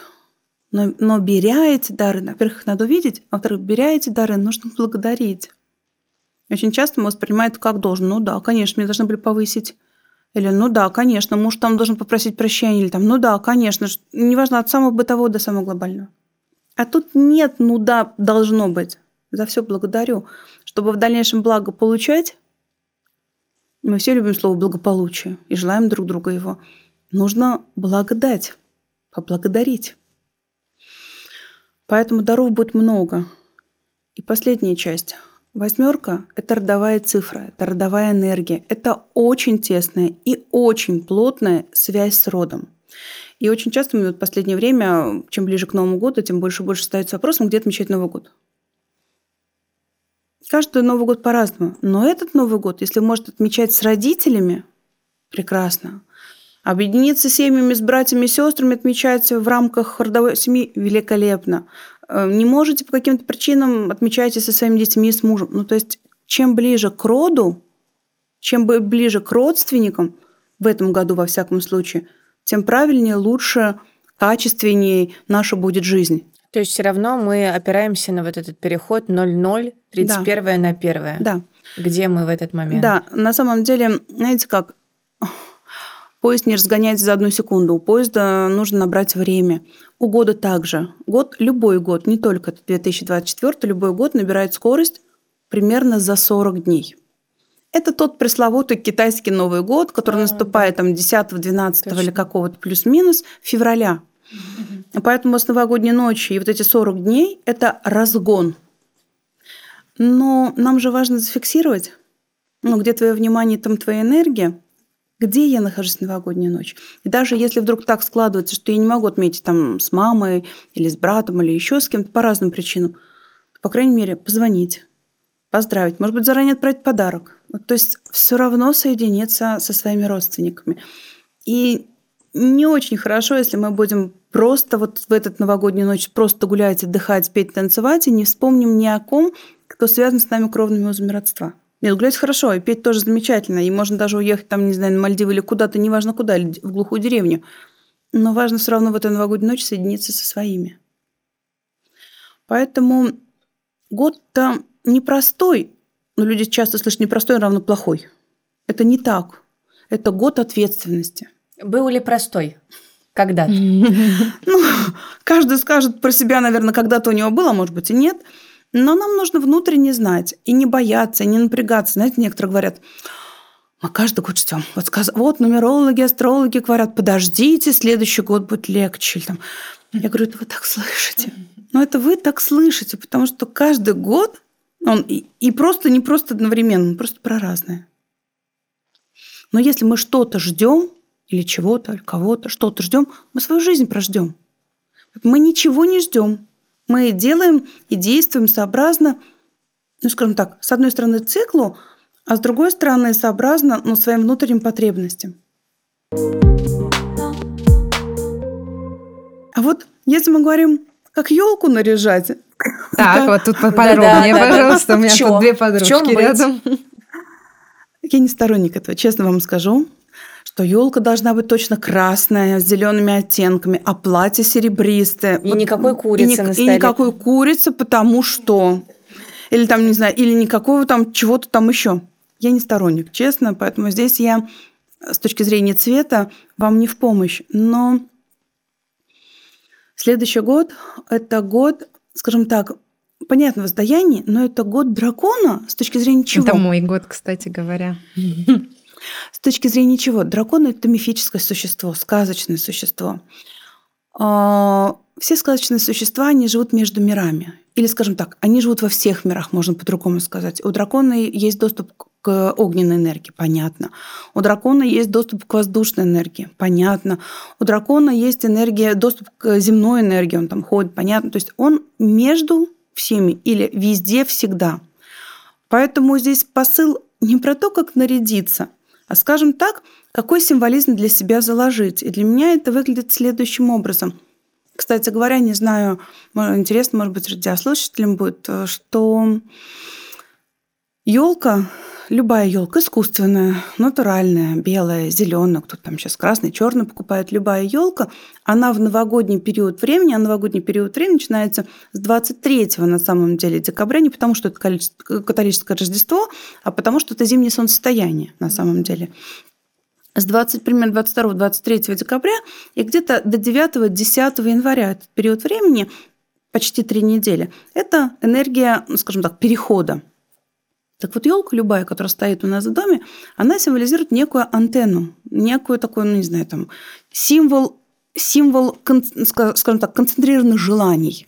Но, но беря эти дары, во-первых, их надо увидеть, а во-вторых, беря эти дары, нужно благодарить. Очень часто мы воспринимаем это как должно. Ну да, конечно, мне должны были повысить. Или ну да, конечно, муж там должен попросить прощения. Или там, ну да, конечно. Неважно, от самого бытового до самого глобального. А тут нет, ну да, должно быть. За все благодарю. Чтобы в дальнейшем благо получать, мы все любим слово благополучие и желаем друг друга его. Нужно благодать, поблагодарить. Поэтому даров будет много. И последняя часть. Восьмерка – это родовая цифра, это родовая энергия. Это очень тесная и очень плотная связь с родом. И очень часто в последнее время, чем ближе к Новому году, тем больше и больше ставится вопросом, где отмечать Новый год. Каждый Новый год по-разному. Но этот Новый год, если может отмечать с родителями, прекрасно. Объединиться с семьями, с братьями и сестрами, отмечать в рамках родовой семьи великолепно. Э, не можете по каким-то причинам отмечайте со своими детьми и с мужем. Ну, то есть, чем ближе к роду, чем ближе к родственникам, в этом году, во всяком случае, тем правильнее, лучше, качественнее наша будет жизнь. То есть все равно мы опираемся на вот этот переход 0-0, 31 да. на 1. Да. Где мы в этот момент? Да, на самом деле, знаете как, поезд не разгоняется за одну секунду. У поезда нужно набрать время. У года также. Год, любой год, не только 2024, любой год набирает скорость примерно за 40 дней. Это тот пресловутый китайский Новый год, который а, наступает да. там 10, 12 Точно. или какого-то плюс-минус февраля. Угу. Поэтому с новогодней ночи и вот эти 40 дней – это разгон. Но нам же важно зафиксировать, ну, где твое внимание, там твоя энергия, где я нахожусь в новогоднюю ночь. И даже если вдруг так складывается, что я не могу отметить там с мамой или с братом или еще с кем-то по разным причинам, по крайней мере, позвонить, поздравить, может быть, заранее отправить подарок. То есть все равно соединиться со своими родственниками. И не очень хорошо, если мы будем просто вот в этот новогоднюю ночь просто гулять, отдыхать, петь, танцевать и не вспомним ни о ком, кто связан с нами кровными узами родства. Нет, гулять хорошо, и петь тоже замечательно. И можно даже уехать там, не знаю, на Мальдивы или куда-то, неважно куда, или в глухую деревню. Но важно все равно в эту новогоднюю ночь соединиться со своими. Поэтому год-то непростой, но люди часто слышат непростой равно плохой. Это не так. Это год ответственности. Был ли простой? Когда-то. Ну, каждый скажет про себя, наверное, когда-то у него было, может быть, и нет. Но нам нужно внутренне знать и не бояться, и не напрягаться. Знаете, некоторые говорят, мы каждый год ждем. Вот, сказ... вот нумерологи, астрологи говорят, подождите, следующий год будет легче. Там. Я говорю, это вы так слышите. Но это вы так слышите, потому что каждый год он и, и просто не просто одновременно, он просто про разное. Но если мы что-то ждем, или чего-то, кого-то, что-то ждем, мы свою жизнь прождем. Мы ничего не ждем. Мы делаем и действуем сообразно, ну, скажем так, с одной стороны циклу, а с другой стороны сообразно ну, своим внутренним потребностям. А вот если мы говорим, как елку наряжать. Так, вот тут поподробнее, пожалуйста. У меня тут две подружки рядом. Я не сторонник этого, честно вам скажу что елка должна быть точно красная, с зелеными оттенками, а платье серебристое. И вот, никакой курицы и, на столе. И никакой курицы, потому что... Или там, не знаю, или никакого там чего-то там еще. Я не сторонник, честно, поэтому здесь я с точки зрения цвета вам не в помощь. Но следующий год – это год, скажем так, понятно, воздаяние, но это год дракона с точки зрения чего? Это мой год, кстати говоря. С точки зрения чего? Дракон – это мифическое существо, сказочное существо. А, все сказочные существа, они живут между мирами. Или, скажем так, они живут во всех мирах, можно по-другому сказать. У дракона есть доступ огненной энергии, понятно. У дракона есть доступ к воздушной энергии, понятно. У дракона есть энергия, доступ к земной энергии, он там ходит, понятно. То есть он между всеми или везде всегда. Поэтому здесь посыл не про то, как нарядиться, а скажем так, какой символизм для себя заложить. И для меня это выглядит следующим образом. Кстати говоря, не знаю, интересно, может быть, радиослушателям будет, э, что елка любая елка искусственная, натуральная, белая, зеленая, кто там сейчас красный, черный покупает, любая елка, она в новогодний период времени, а новогодний период времени начинается с 23 на самом деле декабря, не потому что это католическое Рождество, а потому что это зимнее солнцестояние на самом деле с 20, примерно 22-23 декабря и где-то до 9-10 января, этот период времени, почти три недели, это энергия, ну, скажем так, перехода. Так вот, елка любая, которая стоит у нас в доме, она символизирует некую антенну, некую такую, ну, не знаю, там, символ, символ, скажем так, концентрированных желаний.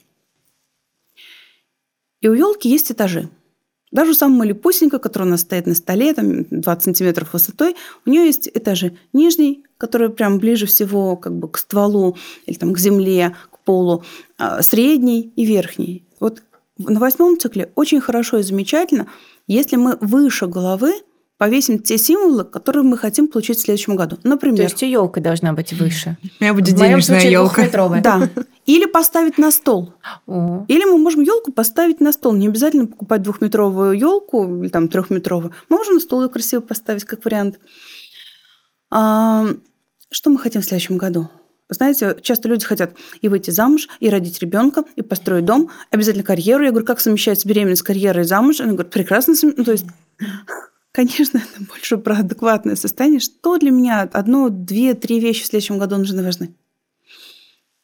И у елки есть этажи. Даже у самого малипусенька, который у нас стоит на столе, там 20 сантиметров высотой, у нее есть этажи. Нижний, который прям ближе всего как бы к стволу или там к земле, к полу, а, средний и верхний. Вот на восьмом цикле очень хорошо и замечательно, если мы выше головы повесим те символы, которые мы хотим получить в следующем году. Например. То есть елка должна быть выше. У меня будет денежная елка. Да. Или поставить на стол. О. Или мы можем елку поставить на стол. Не обязательно покупать двухметровую елку или там трехметровую. Мы можем на стол ее красиво поставить как вариант. А, что мы хотим в следующем году? Знаете, часто люди хотят и выйти замуж, и родить ребенка, и построить дом, обязательно карьеру. Я говорю, как совмещать беременность, карьерой и замуж? Они говорят, прекрасно. Ну, то есть Конечно, это больше про адекватное состояние. Что для меня одно, две, три вещи в следующем году нужны важны?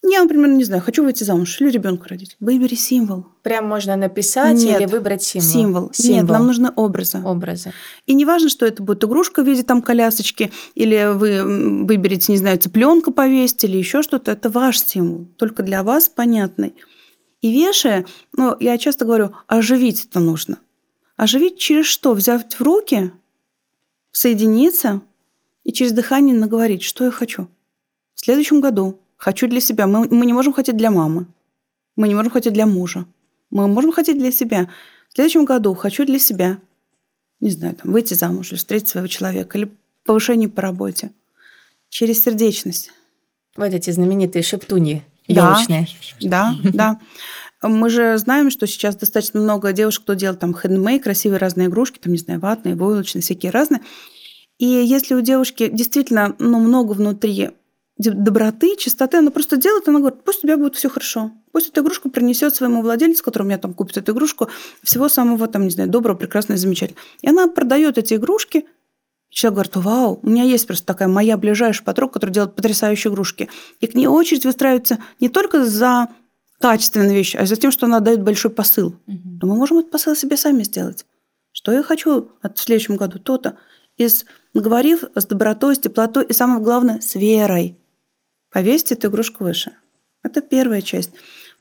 Я, например, не знаю, хочу выйти замуж или ребенка родить. Выбери символ. Прям можно написать Нет, или выбрать символ. символ. Символ. Нет, нам нужны образы. Образы. И не важно, что это будет игрушка в виде там колясочки, или вы выберете, не знаю, цыпленка повесить или еще что-то. Это ваш символ, только для вас понятный. И вешая, ну, я часто говорю, оживить это нужно. Оживить через что? Взять в руки, соединиться и через дыхание наговорить, что я хочу. В следующем году хочу для себя. Мы, мы не можем хотеть для мамы. Мы не можем хотеть для мужа. Мы можем хотеть для себя. В следующем году хочу для себя. Не знаю, там, выйти замуж или встретить своего человека, или повышение по работе. Через сердечность. Вот эти знаменитые шептуни елочные. Да, да, да. Мы же знаем, что сейчас достаточно много девушек, кто делает там хендмейд, красивые разные игрушки, там, не знаю, ватные, войлочные, всякие разные. И если у девушки действительно ну, много внутри доброты, чистоты, она просто делает, она говорит, пусть у тебя будет все хорошо. Пусть эта игрушка принесет своему владельцу, который у меня там купит эту игрушку, всего самого там, не знаю, доброго, прекрасного, замечательного. И она продает эти игрушки, Человек говорит, вау, у меня есть просто такая моя ближайшая подруга, которая делает потрясающие игрушки. И к ней очередь выстраивается не только за качественная вещь, а за тем, что она дает большой посыл. Угу. Но мы можем этот посыл себе сами сделать. Что я хочу от в следующем году? То-то. И с, говорив с добротой, с теплотой и, самое главное, с верой. Повесьте эту игрушку выше. Это первая часть.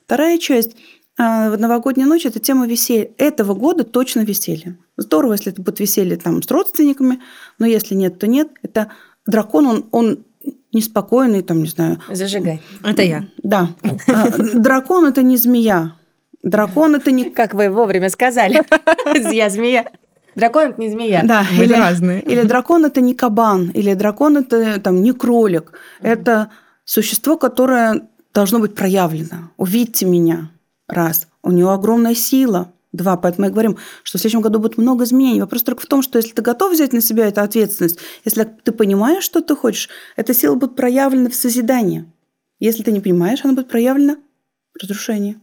Вторая часть а, в новогоднюю ночь – это тема веселья. Этого года точно веселье. Здорово, если это будет веселье там, с родственниками, но если нет, то нет. Это дракон, он, он неспокойный, там, не знаю. Зажигай. Это я. Да. А, дракон – это не змея. Дракон – это не... Как вы вовремя сказали. Я змея. Дракон это не змея. Да, или, разные. Или дракон это не кабан, или дракон это там не кролик. Это существо, которое должно быть проявлено. Увидьте меня. Раз. У него огромная сила. Два. Поэтому мы говорим, что в следующем году будет много изменений. Вопрос только в том, что если ты готов взять на себя эту ответственность, если ты понимаешь, что ты хочешь, эта сила будет проявлена в созидании. Если ты не понимаешь, она будет проявлена в разрушении.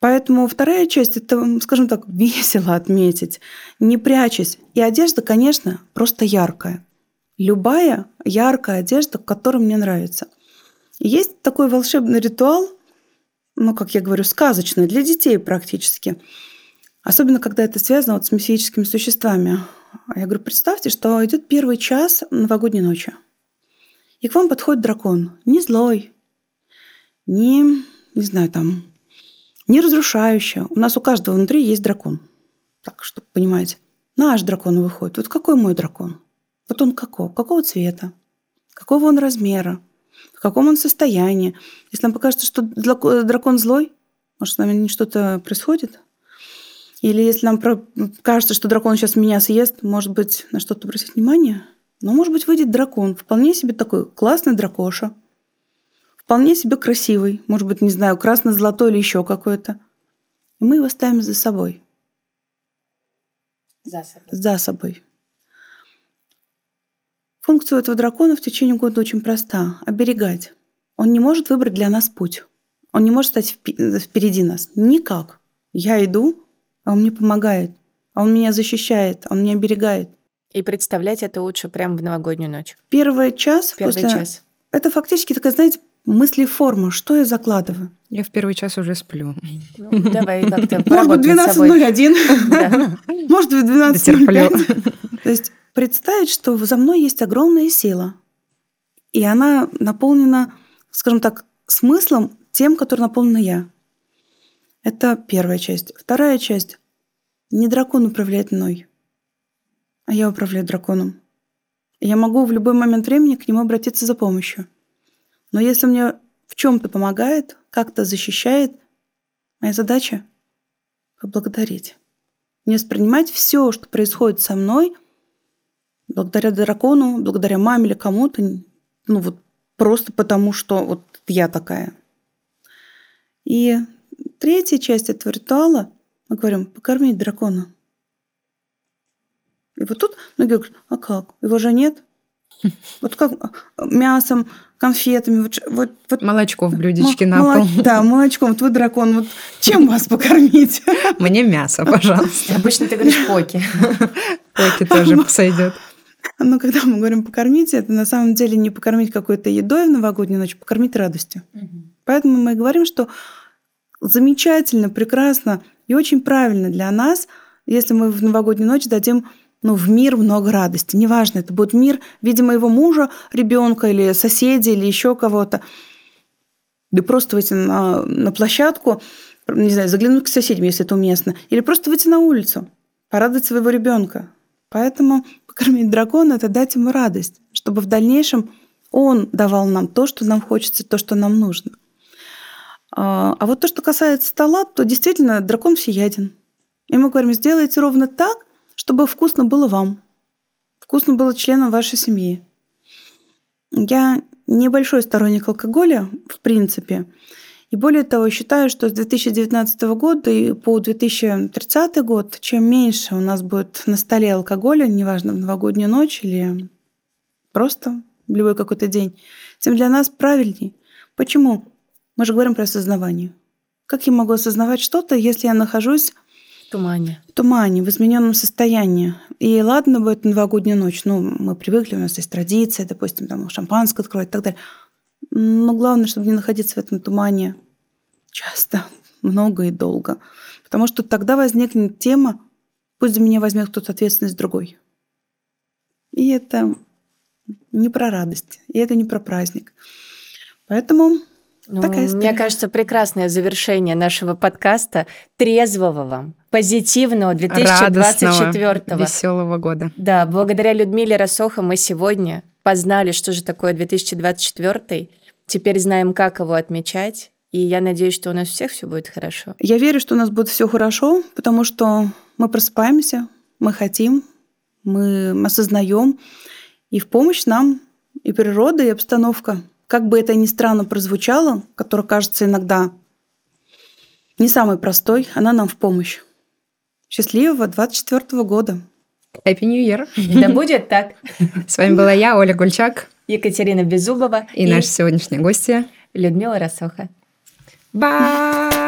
Поэтому вторая часть – это, скажем так, весело отметить, не прячась. И одежда, конечно, просто яркая. Любая яркая одежда, которая мне нравится. есть такой волшебный ритуал, ну, как я говорю, сказочное, для детей практически. Особенно, когда это связано вот с мифическими существами. Я говорю, представьте, что идет первый час новогодней ночи. И к вам подходит дракон. Не злой, не, не знаю, там, не разрушающий. У нас у каждого внутри есть дракон. Так, чтобы понимаете. Наш дракон выходит. Вот какой мой дракон? Вот он какого? Какого цвета? Какого он размера? в каком он состоянии. Если нам покажется, что дракон злой, может, с нами что-то происходит? Или если нам кажется, что дракон сейчас меня съест, может быть, на что-то обратить внимание? Но, может быть, выйдет дракон, вполне себе такой классный дракоша, вполне себе красивый, может быть, не знаю, красно-золотой или еще какой-то. И мы его ставим за собой. За собой. За собой. Функция этого дракона в течение года очень проста – оберегать. Он не может выбрать для нас путь. Он не может стать впереди нас. Никак. Я иду, а он мне помогает. А он меня защищает, он меня оберегает. И представлять это лучше прямо в новогоднюю ночь. Первый час. Первый после... час. Это фактически такая, знаете, мысли-форма. Что я закладываю? Я в первый час уже сплю. Ну, давай как-то Может быть, 12.01. Может быть, 12.05. То есть представить, что за мной есть огромная сила. И она наполнена, скажем так, смыслом тем, который наполнена я. Это первая часть. Вторая часть. Не дракон управляет мной, а я управляю драконом. Я могу в любой момент времени к нему обратиться за помощью. Но если мне в чем-то помогает, как-то защищает, моя задача — поблагодарить. Не воспринимать все, что происходит со мной, благодаря дракону, благодаря маме или кому-то, ну вот просто потому, что вот я такая. И третья часть этого ритуала, мы говорим, покормить дракона. И вот тут многие говорят, а как? Его же нет. Вот как мясом, конфетами, вот, вот, вот молочко в блюдечке на пол. Да, молочком. Вот вы дракон, вот чем вас покормить? Мне мясо, пожалуйста. Обычно ты говоришь поки. Поки тоже сойдет. Но когда мы говорим покормить, это на самом деле не покормить какой-то едой в новогоднюю ночь, покормить радостью. Угу. Поэтому мы говорим, что замечательно, прекрасно и очень правильно для нас, если мы в новогоднюю ночь дадим ну, в мир много радости. Неважно, это будет мир в виде моего мужа, ребенка или соседей, или еще кого-то. Да просто выйти на, на площадку, не знаю, заглянуть к соседям, если это уместно, или просто выйти на улицу, порадовать своего ребенка. Поэтому покормить дракона – это дать ему радость, чтобы в дальнейшем он давал нам то, что нам хочется, то, что нам нужно. А, а вот то, что касается стола, то действительно дракон всеяден. И мы говорим, сделайте ровно так, чтобы вкусно было вам, вкусно было членам вашей семьи. Я небольшой сторонник алкоголя, в принципе. И более того, считаю, что с 2019 года и по 2030 год, чем меньше у нас будет на столе алкоголя, неважно, в новогоднюю ночь или просто в любой какой-то день, тем для нас правильнее. Почему? Мы же говорим про осознавание. Как я могу осознавать что-то, если я нахожусь в тумане. В тумане, в измененном состоянии. И ладно бы это новогодняя ночь, ну, мы привыкли, у нас есть традиция, допустим, там шампанское открывать и так далее. Но главное, чтобы не находиться в этом тумане часто, много и долго. Потому что тогда возникнет тема, пусть за меня возьмет кто-то ответственность другой. И это не про радость, и это не про праздник. Поэтому ну, Такая мне кажется, прекрасное завершение нашего подкаста. Трезвого вам, позитивного 2024 веселого года. Да, благодаря Людмиле Росоха мы сегодня познали, что же такое 2024. Теперь знаем, как его отмечать. И я надеюсь, что у нас всех все будет хорошо. Я верю, что у нас будет все хорошо, потому что мы просыпаемся, мы хотим, мы осознаем, и в помощь нам и природа, и обстановка – как бы это ни странно прозвучало, которое кажется иногда не самой простой, она нам в помощь. Счастливого 24 года. Happy New Year. Да будет так. С вами была я, Оля Гульчак. Екатерина Беззубова. И, и... наши сегодняшние гости. Людмила Росоха. Bye!